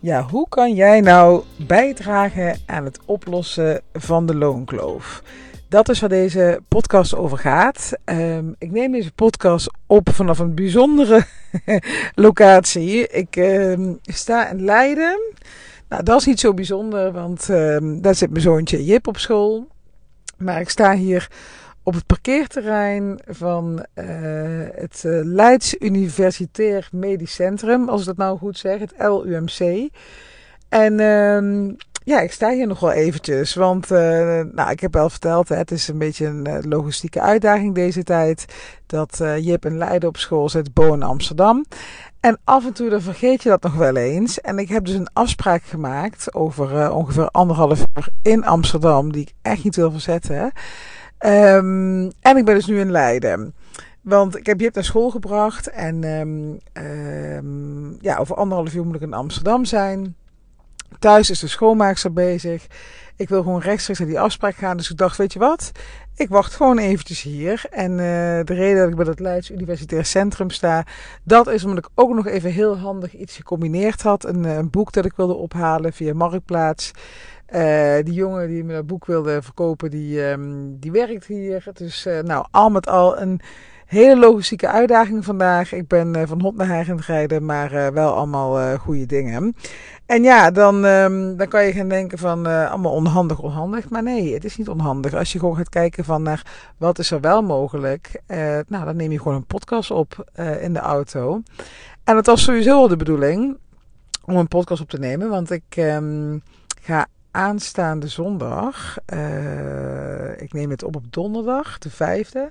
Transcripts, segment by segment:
Ja, hoe kan jij nou bijdragen aan het oplossen van de loonkloof? Dat is waar deze podcast over gaat. Um, ik neem deze podcast op vanaf een bijzondere locatie. Ik um, sta in Leiden. Nou, dat is niet zo bijzonder, want um, daar zit mijn zoontje Jip op school. Maar ik sta hier op het parkeerterrein van uh, het uh, Leids Universitair Medisch Centrum, als ik dat nou goed zeg, het LUMC. En uh, ja, ik sta hier nog wel eventjes, want uh, nou, ik heb wel verteld, hè, het is een beetje een logistieke uitdaging deze tijd, dat Jip en Leiden op school zit, Bo in Amsterdam. En af en toe dan vergeet je dat nog wel eens. En ik heb dus een afspraak gemaakt over ongeveer anderhalf uur in Amsterdam, die ik echt niet wil verzetten. Um, en ik ben dus nu in Leiden. Want ik heb Jip naar school gebracht. En um, um, ja, over anderhalf uur moet ik in Amsterdam zijn. Thuis is de schoonmaakster bezig. Ik wil gewoon rechtstreeks naar die afspraak gaan. Dus ik dacht, weet je wat? Ik wacht gewoon eventjes hier. En uh, de reden dat ik bij het Leids Universitair Centrum sta, dat is omdat ik ook nog even heel handig iets gecombineerd had. Een, een boek dat ik wilde ophalen via Marktplaats. Uh, die jongen die me dat boek wilde verkopen, die, um, die werkt hier. Dus uh, nou, al met al een hele logistieke uitdaging vandaag. Ik ben uh, van hond naar her rijden, maar wel allemaal goede dingen. En ja, dan, um, dan kan je gaan denken van allemaal onhandig, onhandig. Maar nee, het is niet onhandig. Als je gewoon gaat kijken van naar wat is er wel mogelijk. nou, dan neem je gewoon een podcast op in de auto. En dat was sowieso al de bedoeling om een podcast op te nemen. Want ik um, ga aanstaande zondag. Uh, ik neem het op op donderdag, de vijfde.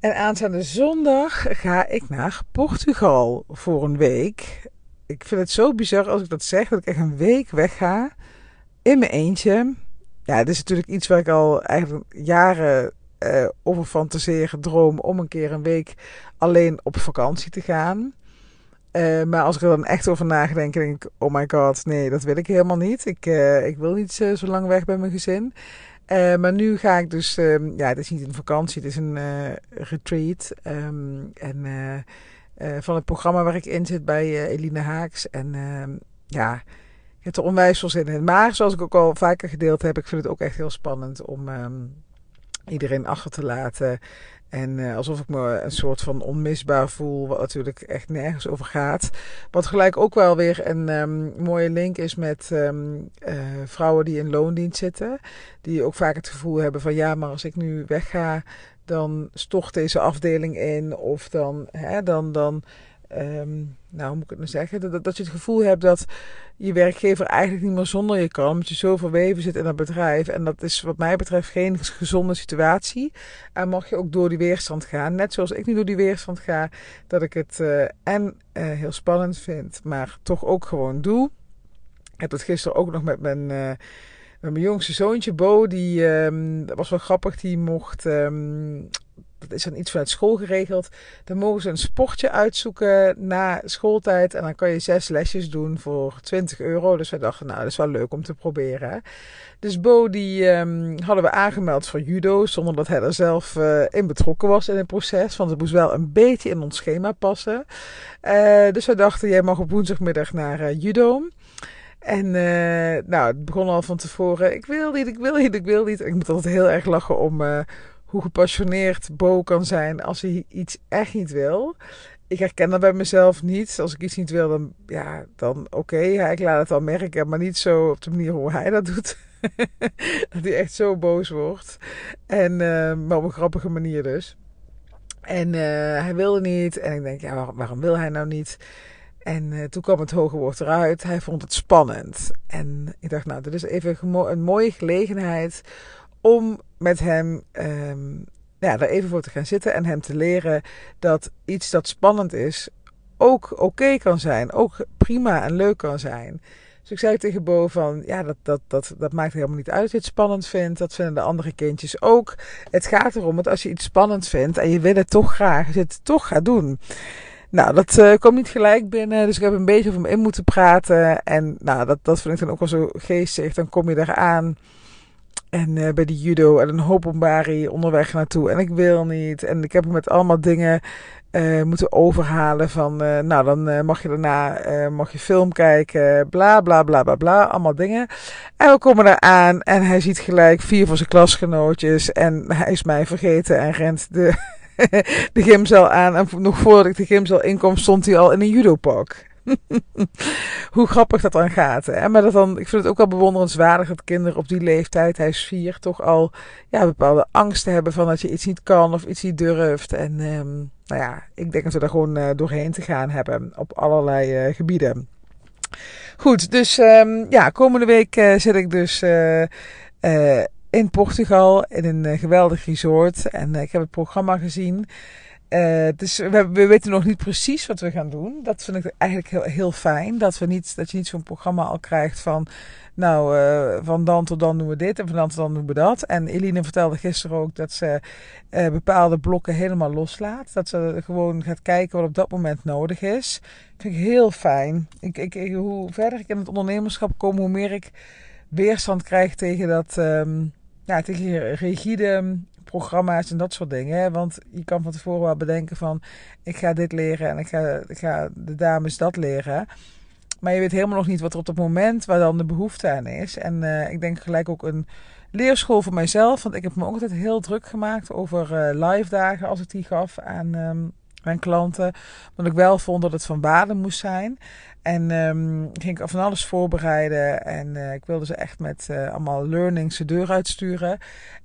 En aanstaande zondag ga ik naar Portugal voor een week. Ik vind het zo bizar als ik dat zeg, dat ik echt een week wegga in mijn eentje. Ja, het is natuurlijk iets waar ik al eigenlijk jaren uh, over fantaseer, droom om een keer een week alleen op vakantie te gaan. Uh, maar als ik er dan echt over nadenk, denk ik: oh my god, nee, dat wil ik helemaal niet. Ik, uh, ik wil niet uh, zo lang weg bij mijn gezin. maar nu ga ik dus, ehm, ja, het is niet een vakantie, het is een retreat. Um, en van het programma waar ik in zit bij Eline Haaks. En ehm, ja, ik heb er onwijs veel zin in. Maar zoals ik ook al vaker gedeeld heb, ik vind het ook echt heel spannend om iedereen achter te laten. En uh, alsof ik me een soort van onmisbaar voel, wat natuurlijk echt nergens over gaat. Wat gelijk ook wel weer een um, mooie link is met um, vrouwen die in loondienst zitten. Die ook vaak het gevoel hebben van ja, maar als ik nu wegga, dan stort deze afdeling in. Of dan, hè, dan, dan um, nou, hoe moet ik het nou zeggen? Dat, dat je het gevoel hebt dat je werkgever eigenlijk niet meer zonder je kan. Omdat je zo verweven zit in dat bedrijf. En dat is wat mij betreft geen gezonde situatie. En mag je ook door die weerstand gaan. Net zoals ik nu door die weerstand ga. Dat ik het uh, en uh, heel spannend vind. Maar toch ook gewoon doe. Ik heb het gisteren ook nog met mijn... Uh, met mijn jongste zoontje Bo, die dat was wel grappig, die mocht um, dat is dan iets vanuit school geregeld. Dan mogen ze een sportje uitzoeken na schooltijd. En dan kan je zes lesjes doen voor 20 euro. Dus wij dachten, nou, dat is wel leuk om te proberen. Dus Bo, die um, hadden we aangemeld voor judo. Zonder dat hij er zelf uh, in betrokken was in het proces. Want het moest wel een beetje in ons schema passen. Uh, dus wij dachten, jij mag op woensdagmiddag naar uh, judo. En nou, het begon al van tevoren. Ik wil niet, ik wil niet, ik wil niet. Ik moet altijd heel erg lachen om hoe gepassioneerd Bo kan zijn als hij iets echt niet wil. Ik herken dat bij mezelf niet. Als ik iets niet wil, dan, ja, dan oké. Ik laat het al merken, maar niet zo op de manier hoe hij dat doet. dat hij echt zo boos wordt. En, uh, maar op een grappige manier dus. En uh, hij wilde niet. En ik denk, ja, waarom, wil hij nou niet? En uh, toen kwam het hoge woord eruit. Hij vond het spannend. En ik dacht, nou, dit is even een mooie gelegenheid om met hem um, ja, er even voor te gaan zitten en hem te leren dat iets dat spannend is ook oké kan zijn, ook prima en leuk kan zijn. Dus ik zei tegen Bo van, ja, dat, dat, dat, dat maakt helemaal niet uit als je het spannend vindt. Dat vinden de andere kindjes ook. Het gaat erom dat als je iets spannend vindt en je wil het toch graag, je het toch gaat doen. Nou, dat uh, kwam niet gelijk binnen, dus ik heb een beetje over hem in moeten praten. En nou, dat, dat vind ik dan ook wel zo geestig. Dan kom je eraan. En uh, bij de judo en een hoop ombari onderweg naartoe. En ik wil niet. En ik heb hem met allemaal dingen uh, moeten overhalen van, uh, nou dan mag je daarna mag je film kijken, bla bla bla bla bla, allemaal dingen. En we komen daar aan en hij ziet gelijk vier van zijn klasgenootjes en hij is mij vergeten en rent de, de gymzaal aan. En nog voordat ik de gymzaal inkom stond hij al in een judopak. Hoe grappig dat dan gaat. Hè? Maar dat dan, ik vind het ook wel bewonderenswaardig dat kinderen op die leeftijd, hij is vier, toch al ja, bepaalde angsten hebben van dat je iets niet kan of iets niet durft. En um, nou ja, ik denk dat we er gewoon uh, doorheen te gaan hebben op allerlei uh, gebieden. Goed, dus um, ja, komende week uh, zit ik dus in Portugal in een geweldig resort. En ik heb het programma gezien. Uh, dus we, we, weten nog niet precies wat we gaan doen. Dat vind ik eigenlijk heel, heel fijn. Dat, we niet, dat je niet zo'n programma al krijgt van. Nou, uh, van dan tot dan doen we dit en van dan tot dan doen we dat. En Eline vertelde gisteren ook dat ze uh, bepaalde blokken helemaal loslaat. Dat ze gewoon gaat kijken wat op dat moment nodig is. Dat vind ik heel fijn. Ik, ik, hoe verder ik in het ondernemerschap kom, hoe meer ik weerstand krijg tegen dat. Um, ja, tegen rigide programma's en dat soort dingen. Want je kan van tevoren wel bedenken van ik ga dit leren en ik ga, ik ga de dames dat leren. Maar je weet helemaal nog niet wat er op dat moment waar dan de behoefte aan is. En uh, ik denk gelijk ook een leerschool voor mijzelf. Want ik heb me ook altijd heel druk gemaakt over uh, live dagen als ik die gaf aan um, mijn klanten. Want ik wel vond dat het van waarde moest zijn. En um, ging ik van alles voorbereiden. En uh, ik wilde ze echt met uh, allemaal learnings de deur uitsturen.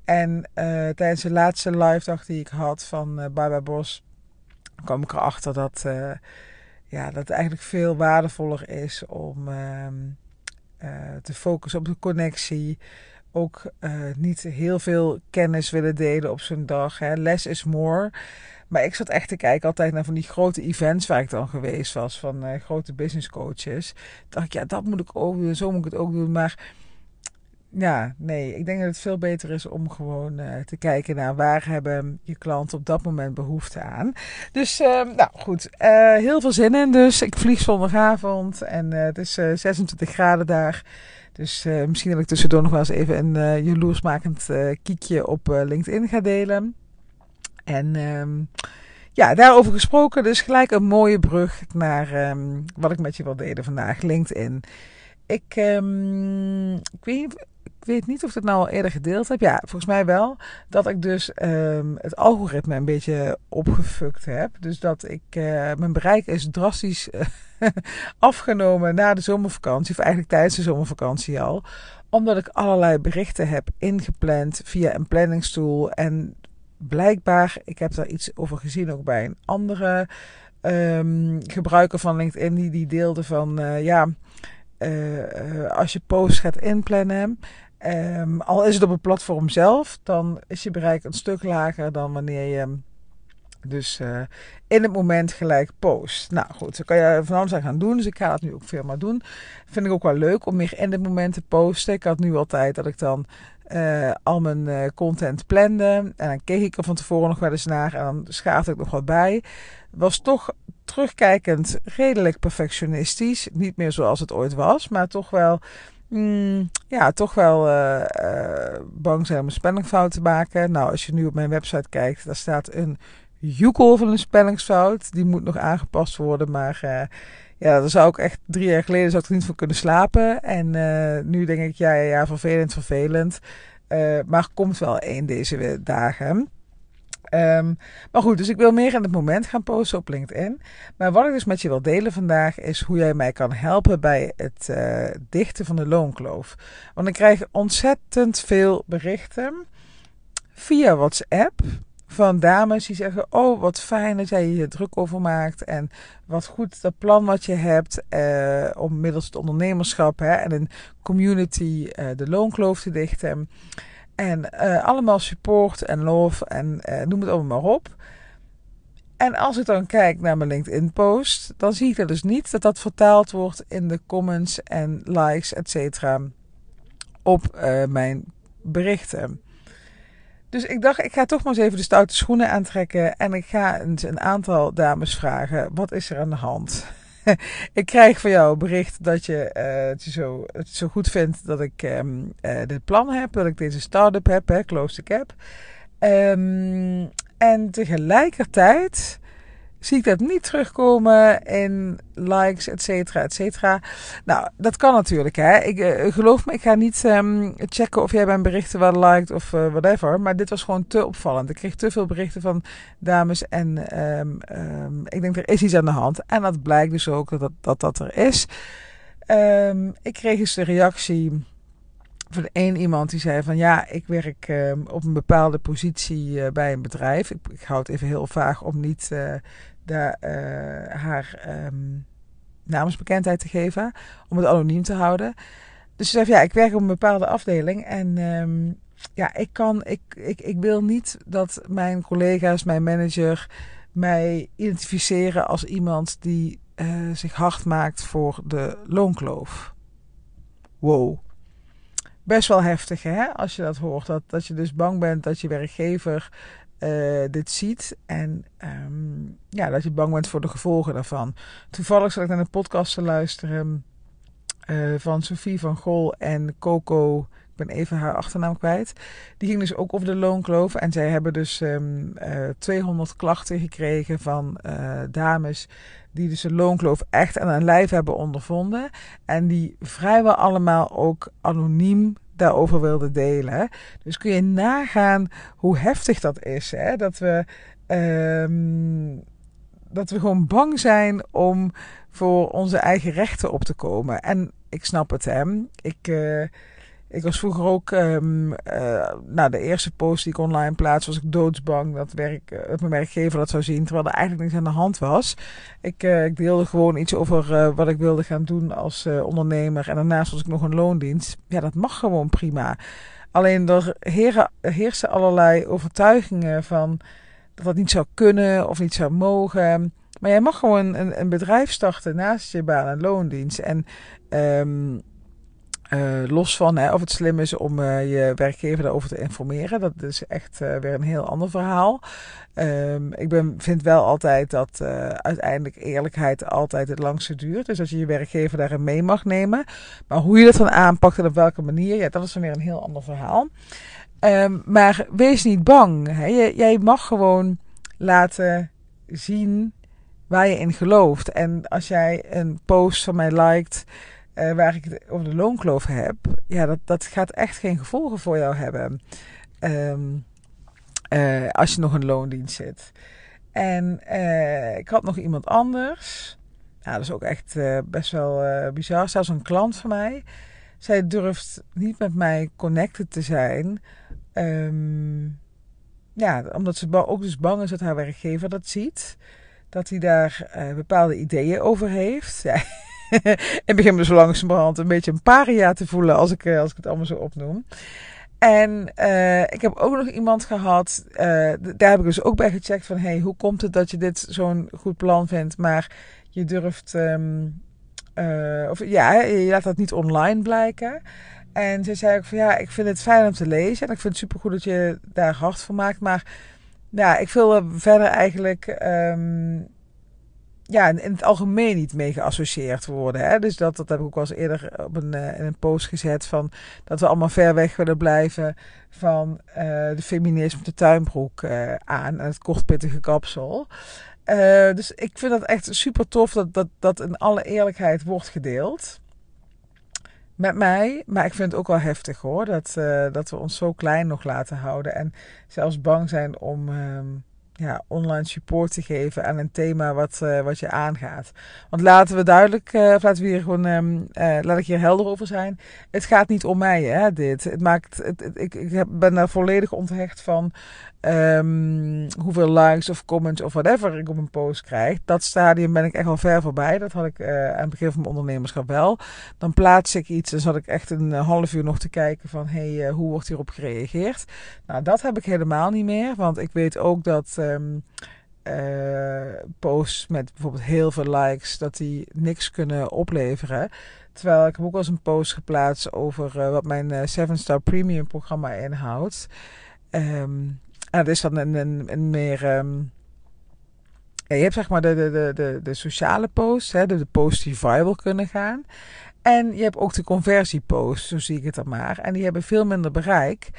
En uh, tijdens de laatste live dag die ik had van uh, Bye Bos, kwam ik erachter dat, ja, dat het eigenlijk veel waardevoller is om uh, te focussen op de connectie. Ook niet heel veel kennis willen delen op zo'n dag. Hè. Less is more. Maar ik zat echt te kijken altijd naar van die grote events waar ik dan geweest was. Van grote business coaches. dacht ik, ja, dat moet ik ook doen. Zo moet ik het ook doen. Maar ja, nee, ik denk dat het veel beter is om gewoon uh, te kijken naar waar hebben je klanten op dat moment behoefte aan. Dus, uh, nou goed, uh, heel veel zin in. Dus ik vlieg zondagavond en het is 26 graden daar. Dus misschien dat ik tussendoor nog wel eens even een jaloersmakend kiekje op LinkedIn ga delen. En um, ja, daarover gesproken, dus gelijk een mooie brug naar um, wat ik met je wil delen vandaag, LinkedIn. Ik, um, ik weet niet of ik het nou al eerder gedeeld heb. Ja, volgens mij wel. Dat ik dus het algoritme een beetje opgefukt heb. Dus dat ik, uh, mijn bereik is drastisch uh, afgenomen na de zomervakantie. Of eigenlijk tijdens de zomervakantie al. Omdat ik allerlei berichten heb ingepland via een planningstool. En blijkbaar, ik heb daar iets over gezien ook bij een andere um, gebruiker van LinkedIn. Die, die deelde van, uh, ja... Uh, als je posts gaat inplannen, Um, al is het op het platform zelf, dan is je bereik een stuk lager dan wanneer je dus in het moment gelijk post. Nou goed, zo kan je van alles aan gaan doen. Dus ik ga dat nu ook veel maar doen. Vind ik ook wel leuk om meer in het moment te posten. Ik had nu altijd dat ik dan uh, al mijn uh, content plande. En dan keek ik er van tevoren nog wel eens naar. En dan schaafde ik nog wat bij. Was toch terugkijkend redelijk perfectionistisch. Niet meer zoals het ooit was. Maar toch wel Mm, ja, toch wel uh, bang zijn om een spellingfout te maken. Nou, als je nu op mijn website kijkt, daar staat een joekel van een spellingsfout. Die moet nog aangepast worden, maar ja, daar zou ik echt drie jaar geleden zou ik niet van kunnen slapen. En nu denk ik, ja, ja, ja vervelend, vervelend. maar komt wel één deze dagen. Um, maar goed, dus ik wil meer in het moment gaan posten op LinkedIn. Maar wat ik dus met je wil delen vandaag is hoe jij mij kan helpen bij het uh, dichten van de loonkloof. Want ik krijg ontzettend veel berichten via WhatsApp van dames die zeggen: Oh, wat fijn dat jij je druk over maakt. En wat goed dat plan wat je hebt uh, om middels het ondernemerschap hè, en een community uh, de loonkloof te dichten. En uh, allemaal support en love en uh, noem het allemaal maar op. En als ik dan kijk naar mijn LinkedIn post, dan zie ik er dus niet dat dat vertaald wordt in de comments en likes, et cetera, op uh, mijn berichten. Dus ik dacht, ik ga toch maar eens even de stoute schoenen aantrekken en ik ga eens een aantal dames vragen, wat is er aan de hand? ik krijg van jou een bericht dat je, uh, het, zo, het zo goed vindt dat ik um, uh, dit plan heb, dat ik deze start-up heb, hè, Close the Cap. Um, en tegelijkertijd zie ik dat niet terugkomen in likes, et cetera, et cetera. Nou, dat kan natuurlijk. Hè. Ik, uh, geloof me, ik ga niet um, checken of jij mijn berichten wel liked of uh, whatever. Maar dit was gewoon te opvallend. Ik kreeg te veel berichten van dames en um, um, ik denk er is iets aan de hand. En dat blijkt dus ook dat dat, dat, er is. ik kreeg eens de reactie van één iemand die zei van ja, ik werk op een bepaalde positie uh, bij een bedrijf. Ik, ik hou het even heel vaag om niet uh, daar, haar um, namensbekendheid te geven, om het anoniem te houden. Dus ze zei ja, ik werk op een bepaalde afdeling en um, ja, ik kan, ik, ik, ik wil niet dat mijn collega's, mijn manager mij identificeren als iemand die zich hard maakt voor de loonkloof. Wow best wel heftig hè, als je dat hoort. Dat, dat je dus bang bent dat je werkgever uh, dit ziet. En um, ja, dat je bang bent voor de gevolgen daarvan. Toevallig zat ik naar een podcast te luisteren uh, van Sophie van Gol en Coco. Ik ben even haar achternaam kwijt. Die ging dus ook over de loonkloof. En zij hebben dus um, uh, 200 klachten gekregen van dames die dus de loonkloof echt aan hun lijf hebben ondervonden. En die vrijwel allemaal ook anoniem daarover wilden delen. Dus kun je nagaan hoe heftig dat is. Hè? Dat we. Um, dat we gewoon bang zijn om voor onze eigen rechten op te komen. En ik snap het, hè. Ik, uh, ik was vroeger ook, um, uh, nou, de eerste post die ik online plaats, was ik doodsbang dat, werk, uh, mijn werkgever dat zou zien, terwijl er eigenlijk niks aan de hand was. Ik, uh, ik deelde gewoon iets over wat ik wilde gaan doen als ondernemer. En daarnaast was ik nog een loondienst. Ja, dat mag gewoon prima. Alleen er heersen allerlei overtuigingen van dat dat niet zou kunnen of niet zou mogen. Maar jij mag gewoon een, een bedrijf starten naast je baan en loondienst. En um, uh, los van hè, of het slim is om uh, je werkgever daarover te informeren. Dat is echt uh, weer een heel ander verhaal. Um, ik ben, vind wel altijd dat uiteindelijk eerlijkheid altijd het langste duurt. Dus dat je je werkgever daarin mee mag nemen. Maar hoe je dat dan aanpakt en op welke manier, ja, dat is dan weer een heel ander verhaal. Um, maar wees niet bang. Hè. jij mag gewoon laten zien waar je in gelooft. En als jij een post van mij liked uh, waar ik het over de loonkloof heb, ja, dat, dat gaat echt geen gevolgen voor jou hebben. Um, uh, als je nog een loondienst zit. En uh, ik had nog iemand anders. Ja, dat is ook echt best wel bizar. Zelfs een klant van mij. Zij durft niet met mij connected te zijn. Um, ja, omdat ze ook dus bang is dat haar werkgever dat ziet. Dat hij daar bepaalde ideeën over heeft. en begin me zo langzamerhand een beetje een paria te voelen als ik, eh, als ik het allemaal zo opnoem. En uh, ik heb ook nog iemand gehad, uh, daar heb ik dus ook bij gecheckt van, hey, hoe komt het dat je dit zo'n goed plan vindt, maar je durft, uh, of ja, je laat dat niet online blijken. En ze zei ook van, ja, ik vind het fijn om te lezen en ik vind het supergoed dat je daar hard van maakt, maar ja, ik wil verder eigenlijk um, ja, in het algemeen niet mee geassocieerd worden. Hè? Dus dat, dat heb ik ook wel eens eerder op een, uh, een post gezet. Van dat we allemaal ver weg willen blijven van uh, de feminisme, de tuinbroek uh, aan en het kortpittige kapsel. dus ik vind dat echt super tof dat, dat dat in alle eerlijkheid wordt gedeeld. Met mij, maar ik vind het ook wel heftig hoor. Dat, dat we ons zo klein nog laten houden. En zelfs bang zijn om ehm, ja, online support te geven aan een thema wat, uh, wat je aangaat. Want laten we duidelijk, uh, of laten we hier gewoon, um, uh, laat ik hier helder over zijn. Het gaat niet om mij, hè, dit. Het maakt, het, ik, ik ben daar volledig onthecht van um, hoeveel likes of comments of whatever ik op een post krijg. Dat stadium ben ik echt al ver voorbij. Dat had ik aan het begin van mijn ondernemerschap wel. Dan plaats ik iets en zat ik echt een half uur nog te kijken van, hé, hey, hoe wordt hierop gereageerd? Nou, dat heb ik helemaal niet meer, want ik weet ook dat um, posts met bijvoorbeeld heel veel likes, dat die niks kunnen opleveren. Terwijl ik heb ook wel eens een post geplaatst over uh, wat mijn uh, 7 Star Premium programma inhoudt. Um, en dat is dan een, meer. Ja, je hebt zeg maar de, de, de, de, de sociale posts, hè, de, de posts die viral kunnen gaan. En je hebt ook de conversieposts, zo zie ik het dan maar. En die hebben veel minder bereik.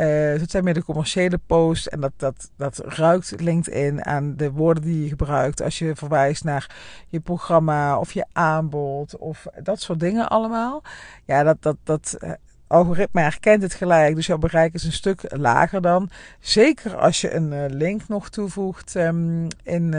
Uh, dat zijn meer de commerciële posts. En dat, dat, dat ruikt LinkedIn aan de woorden die je gebruikt. Als je verwijst naar je programma of je aanbod of dat soort dingen allemaal. Ja, dat, dat, dat algoritme herkent het gelijk. Dus jouw bereik is een stuk lager dan. Zeker als je een uh, link nog toevoegt um, in,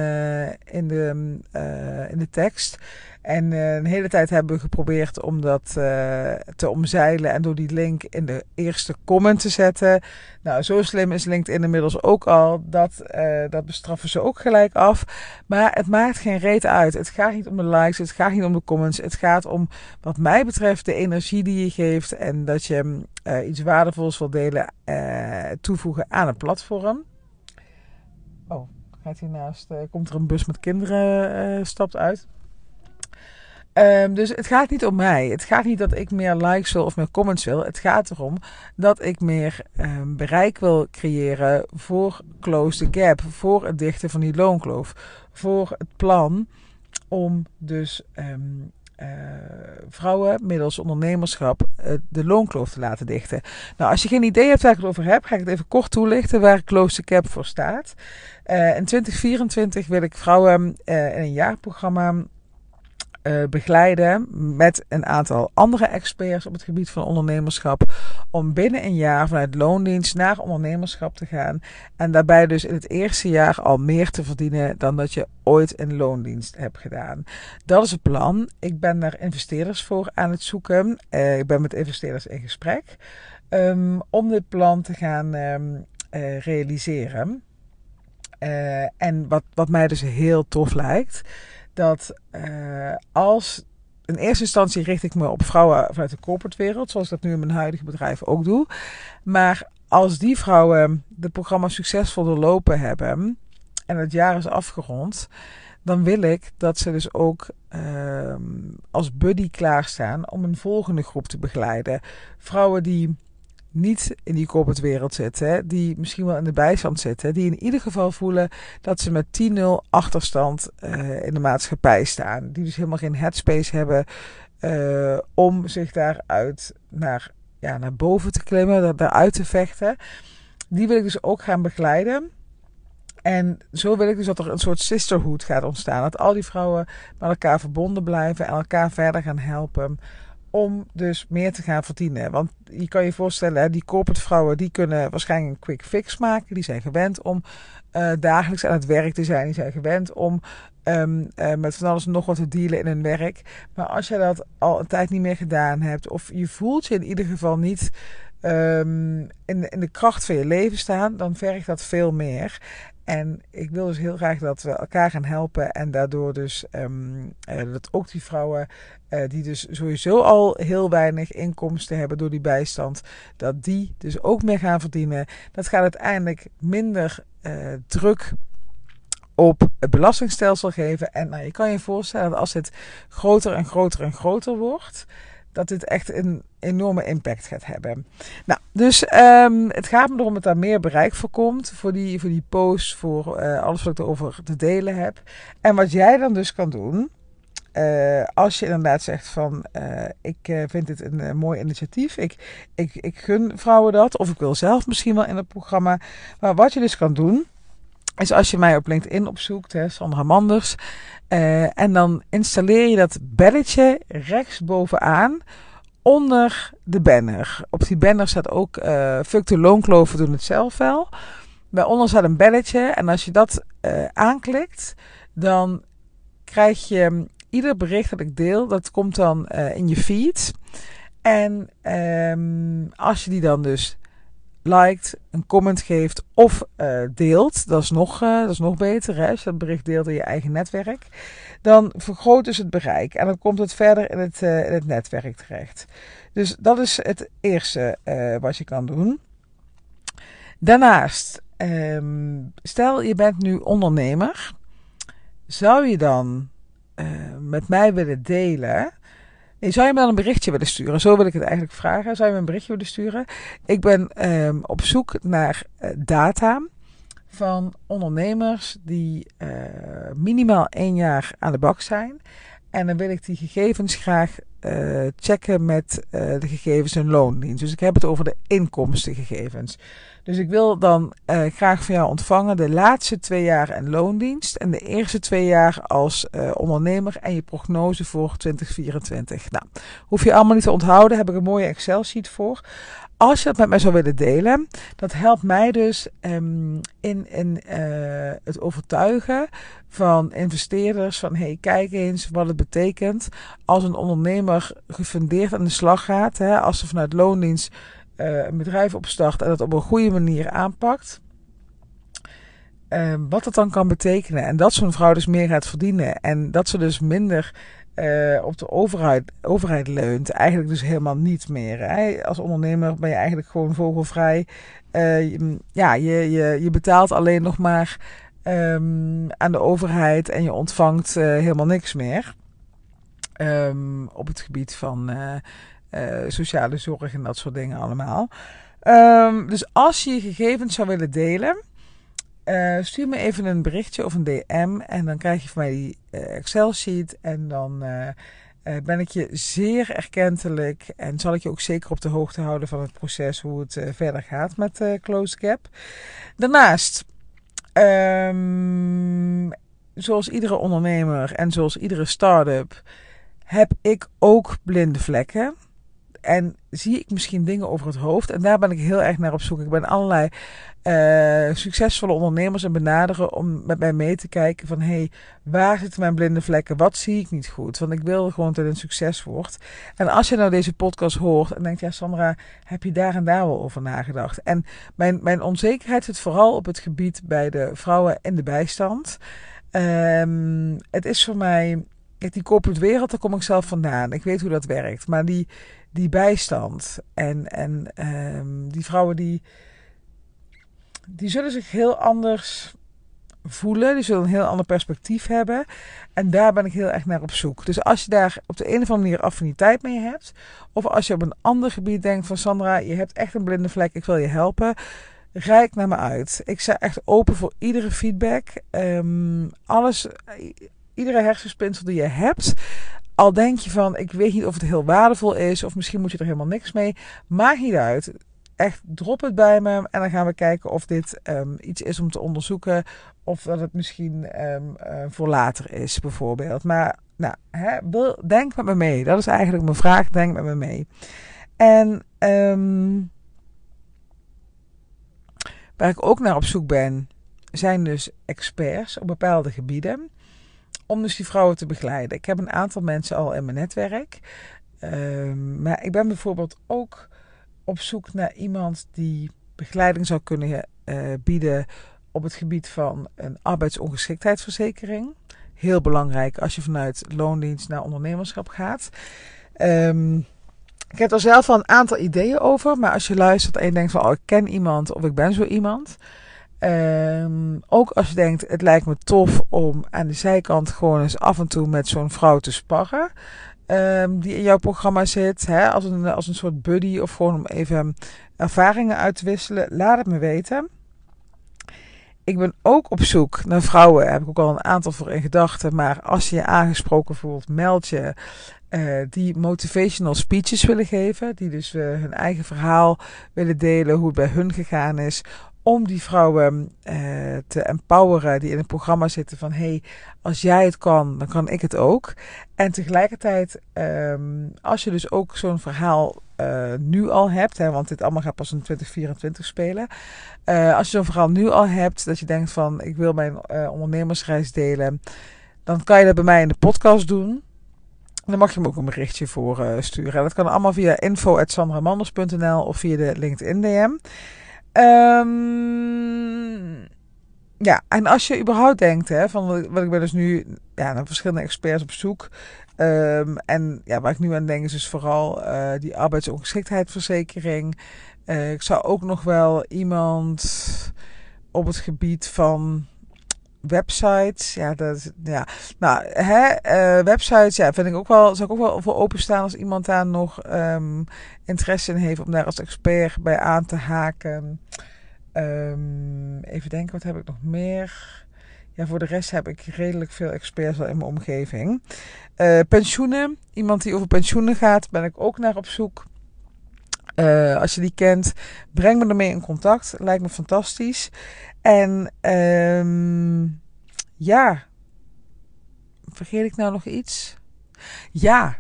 in, de, uh, in de tekst. En uh, een hele tijd hebben we geprobeerd om dat uh, te omzeilen en door die link in de eerste comment te zetten. Nou, zo slim is LinkedIn inmiddels ook al. Dat, uh, dat bestraffen ze ook gelijk af. Maar het maakt geen reet uit. Het gaat niet om de likes, het gaat niet om de comments. Het gaat om, wat mij betreft, de energie die je geeft. En dat je iets waardevols wil delen, toevoegen aan een platform. Oh, gaat hiernaast, komt er een bus met kinderen, stapt uit. Um, dus het gaat niet om mij. Het gaat niet dat ik meer likes wil of meer comments wil. Het gaat erom dat ik meer um, bereik wil creëren voor Close the Gap. Voor het dichten van die loonkloof. Voor het plan om dus um, uh, vrouwen middels ondernemerschap uh, de loonkloof te laten dichten. Nou, als je geen idee hebt waar ik het over heb, ga ik het even kort toelichten waar Close the Gap voor staat. Uh, in 2024 wil ik vrouwen in een jaarprogramma uh, begeleiden met een aantal andere experts op het gebied van ondernemerschap. Om binnen een jaar vanuit loondienst naar ondernemerschap te gaan. En daarbij dus in het eerste jaar al meer te verdienen dan dat je ooit in loondienst hebt gedaan. Dat is het plan. Ik ben daar investeerders voor aan het zoeken. Uh, ik ben met investeerders in gesprek. Um, om dit plan te gaan um, uh, realiseren. en wat, wat mij dus heel tof lijkt dat uh, als in eerste instantie richt ik me op vrouwen vanuit de corporate wereld, zoals ik dat nu in mijn huidige bedrijf ook doe. Maar als die vrouwen de programma succesvol doorlopen hebben en het jaar is afgerond, dan wil ik dat ze dus ook uh, als buddy klaarstaan om een volgende groep te begeleiden. Vrouwen die niet in die corporate wereld zitten, die misschien wel in de bijstand zitten, die in ieder geval voelen dat ze met 10-0 achterstand uh, in de maatschappij staan. Die dus helemaal geen headspace hebben uh, om zich daaruit naar, ja, naar boven te klimmen, daaruit te vechten. Die wil ik dus ook gaan begeleiden. En zo wil ik dus dat er een soort sisterhood gaat ontstaan. Dat al die vrouwen met elkaar verbonden blijven en elkaar verder gaan helpen om dus meer te gaan verdienen. Want je kan je voorstellen, die corporate vrouwen die kunnen waarschijnlijk een quick fix maken. Die zijn gewend om uh, dagelijks aan het werk te zijn. Die zijn gewend om um, uh, met van alles nog wat te dealen in hun werk. Maar als je dat al een tijd niet meer gedaan hebt, of je voelt je in ieder geval niet um, in, in de kracht van je leven staan, dan vergt dat veel meer. En ik wil dus heel graag dat we elkaar gaan helpen en daardoor dus um, uh, dat ook die vrouwen uh, die dus sowieso al heel weinig inkomsten hebben door die bijstand, dat die dus ook meer gaan verdienen. Dat gaat uiteindelijk minder uh, druk op het belastingstelsel geven. En nou, je kan je voorstellen dat als het groter en groter en groter wordt, dat dit echt een enorme impact gaat hebben. Nou, dus um, het gaat me erom dat daar meer bereik voor komt. Voor die, voor die posts, voor uh, alles wat ik erover te delen heb. En wat jij dan dus kan doen. Uh, als je inderdaad zegt van uh, ik vind dit een, een mooi initiatief. Ik, ik, ik gun vrouwen dat. Of ik wil zelf misschien wel in het programma. Maar wat je dus kan doen is als je mij op LinkedIn opzoekt, hè, Sandra Manders. Uh, en dan installeer je dat belletje rechts bovenaan onder de banner. Op die banner staat ook uh, Fuck de loonkloven doen het zelf wel. Bij staat een belletje en als je dat uh, aanklikt, dan krijg je ieder bericht dat ik deel, dat komt dan in je feed. En um, als je die dan dus liked, een comment geeft of uh, deelt, dat is nog, uh, dat is nog beter. Hè? Als je dat bericht deelt in je eigen netwerk, dan vergroot dus het bereik en dan komt het verder in het, uh, in het netwerk terecht. Dus dat is het eerste wat je kan doen. Daarnaast, um, stel je bent nu ondernemer, zou je dan met mij willen delen Nee, zou je me dan een berichtje willen sturen? Zo wil ik het eigenlijk vragen. Zou je me een berichtje willen sturen? Ik ben um, op zoek naar uh, data van ondernemers die uh, minimaal één jaar aan de bak zijn. En dan wil ik die gegevens graag uh, checken met uh, de gegevens in loondienst. Dus ik heb het over de inkomstengegevens. Dus ik wil dan uh, graag van jou ontvangen de laatste twee jaar in loondienst en de eerste twee jaar als ondernemer en je prognose voor 2024. Nou, hoef je allemaal niet te onthouden, heb ik een mooie Excel-sheet voor als je dat met mij zou willen delen, dat helpt mij dus um, in, in uh, het overtuigen van investeerders van hey, kijk eens wat het betekent als een ondernemer gefundeerd aan de slag gaat. Hè, als ze vanuit loondienst uh, een bedrijf opstart en dat op een goede manier aanpakt. Uh, wat dat dan kan betekenen. En dat zo'n vrouw dus meer gaat verdienen. En dat ze dus minder uh, op de overheid, overheid leunt. Eigenlijk dus helemaal niet meer. Als ondernemer ben je eigenlijk gewoon vogelvrij. Uh, ja, je, je, je betaalt alleen nog maar um, aan de overheid en je ontvangt uh, helemaal niks meer. Um, op het gebied van sociale zorg en dat soort dingen allemaal. Um, dus als je je gegevens zou willen delen. Uh, stuur me even een berichtje of een DM en dan krijg je van mij die uh, Excel-sheet. En dan uh, ben ik je zeer erkentelijk en zal ik je ook zeker op de hoogte houden van het proces, hoe het verder gaat met Close Gap. Daarnaast, um, zoals iedere ondernemer en zoals iedere start-up, heb ik ook blinde vlekken en zie ik misschien dingen over het hoofd. En daar ben ik heel erg naar op zoek. Ik ben allerlei uh, succesvolle ondernemers en benaderen om met mij mee te kijken van hé, hey, waar zitten mijn blinde vlekken? Wat zie ik niet goed? Want ik wil gewoon dat het een succes wordt. En als je nou deze podcast hoort en denkt, ja Sandra, heb je daar en daar wel over nagedacht? En mijn, mijn onzekerheid zit vooral op het gebied bij de vrouwen in de bijstand. Um, het is voor mij, die corporate wereld, daar kom ik zelf vandaan. Ik weet hoe dat werkt. Maar die die bijstand. En, en um, die vrouwen die, die zullen zich heel anders voelen. Die zullen een heel ander perspectief hebben. En daar ben ik heel erg naar op zoek. Dus als je daar op de een of andere manier affiniteit mee hebt. Of als je op een ander gebied denkt van Sandra, je hebt echt een blinde vlek, ik wil je helpen. Rijk naar me uit. Ik sta echt open voor iedere feedback. Um, alles, iedere hersenspinsel die je hebt. Al denk je van, ik weet niet of het heel waardevol is, of misschien moet je er helemaal niks mee. Maakt niet uit. Echt, drop het bij me en dan gaan we kijken of dit um, iets is om te onderzoeken. Of dat het misschien um, uh, voor later is, bijvoorbeeld. Maar nou, hè, denk met me mee. Dat is eigenlijk mijn vraag. Denk met me mee. En um, waar ik ook naar op zoek ben, zijn dus experts op bepaalde gebieden om dus die vrouwen te begeleiden. Ik heb een aantal mensen al in mijn netwerk. Um, maar ik ben bijvoorbeeld ook op zoek naar iemand die begeleiding zou kunnen uh, bieden op het gebied van een arbeidsongeschiktheidsverzekering. Heel belangrijk als je vanuit loondienst naar ondernemerschap gaat. Um, ik heb er zelf al een aantal ideeën over, maar als je luistert en je denkt van oh, ik ken iemand of ik ben zo iemand, Um, ook als je denkt, het lijkt me tof om aan de zijkant gewoon eens af en toe met zo'n vrouw te sparren. Um, die in jouw programma zit, hè, als, een, als een soort buddy of gewoon om even ervaringen uit te wisselen, laat het me weten. Ik ben ook op zoek naar vrouwen, heb ik ook al een aantal voor in gedachten. Maar als je aangesproken voelt, meld je. Uh, die motivational speeches willen geven. Die dus uh, hun eigen verhaal willen delen, hoe het bij hun gegaan is om die vrouwen uh, te empoweren die in het programma zitten van hey, als jij het kan, dan kan ik het ook. En tegelijkertijd, um, als je dus ook zo'n verhaal uh, nu al hebt, hè, want dit allemaal gaat pas in 2024 spelen. Uh, als je zo'n verhaal nu al hebt, dat je denkt van ik wil mijn ondernemersreis delen, dan kan je dat bij mij in de podcast doen. En dan mag je me ook een berichtje voor sturen. Dat kan allemaal via info.sandramanders.nl of via de LinkedIn DM. Um, ja, en als je überhaupt denkt, hè, van wat ik ben dus nu ja, naar verschillende experts op zoek. Um, en ja, waar ik nu aan denk is dus vooral uh, die arbeidsongeschiktheidsverzekering. Uh, ik zou ook nog wel iemand op het gebied van websites. Ja, dat, ja. Nou, hè, uh, websites, ja, vind ik ook wel, zou ik ook wel voor openstaan als iemand daar nog um, interesse in heeft om daar als expert bij aan te haken. Um, even denken, wat heb ik nog meer? ja, voor de rest heb ik redelijk veel experts al in mijn omgeving. Uh, pensioenen, iemand die over pensioenen gaat, ben ik ook naar op zoek. Uh, als je die kent, breng me ermee in contact. Lijkt me fantastisch. En um, ja, vergeet ik nou nog iets? Ja,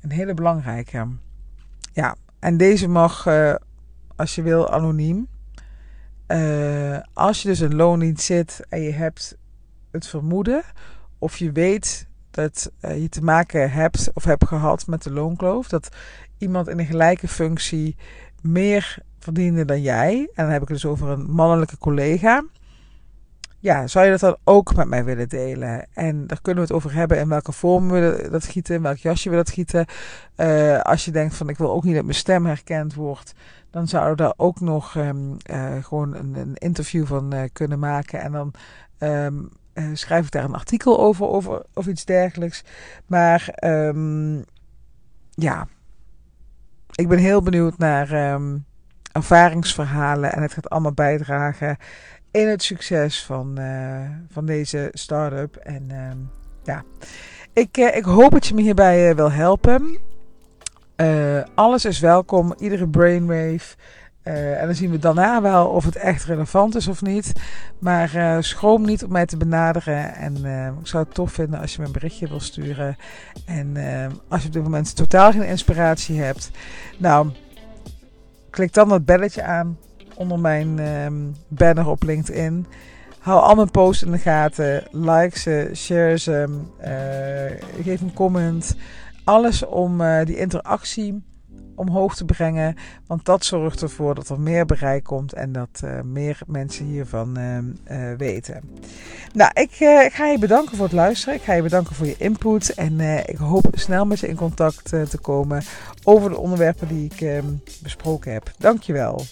een hele belangrijke. Ja, en deze mag, uh, als je wil, anoniem. Uh, als je dus een loondienst zit en je hebt het vermoeden, of je weet dat uh, je te maken hebt of hebt gehad met de loonkloof, dat iemand in een gelijke functie meer verdiende dan jij, en dan heb ik het dus over een mannelijke collega, ja, zou je dat dan ook met mij willen delen? En daar kunnen we het over hebben in welke vorm we dat gieten, in welk jasje we dat gieten. Uh, als je denkt van ik wil ook niet dat mijn stem herkend wordt, dan zouden we daar ook nog um, uh, gewoon een, een, interview van kunnen maken. En dan um, schrijf ik daar een artikel over, of iets dergelijks. Maar um, ja, ik ben heel benieuwd naar ervaringsverhalen en het gaat allemaal bijdragen in het succes van, uh, van deze start-up. En uh, ja, ik, uh, ik hoop dat je me hierbij wil helpen. alles is welkom, iedere brainwave. En dan zien we daarna wel of het echt relevant is of niet. Maar schroom niet om mij te benaderen. En ik zou het tof vinden als je me een berichtje wil sturen. En als je op dit moment totaal geen inspiratie hebt. Nou, klik dan dat belletje aan onder mijn um, banner op LinkedIn. Hou al mijn posts in de gaten. Like ze, share ze. Uh, geef een comment. Alles om die interactie omhoog te brengen. Want dat zorgt ervoor dat er meer bereik komt en dat uh, meer mensen hiervan uh, weten. Nou, ik, ik, ga je bedanken voor het luisteren. Ik ga je bedanken voor je input. En ik hoop snel met je in contact te komen over de onderwerpen die ik besproken heb. Dankjewel.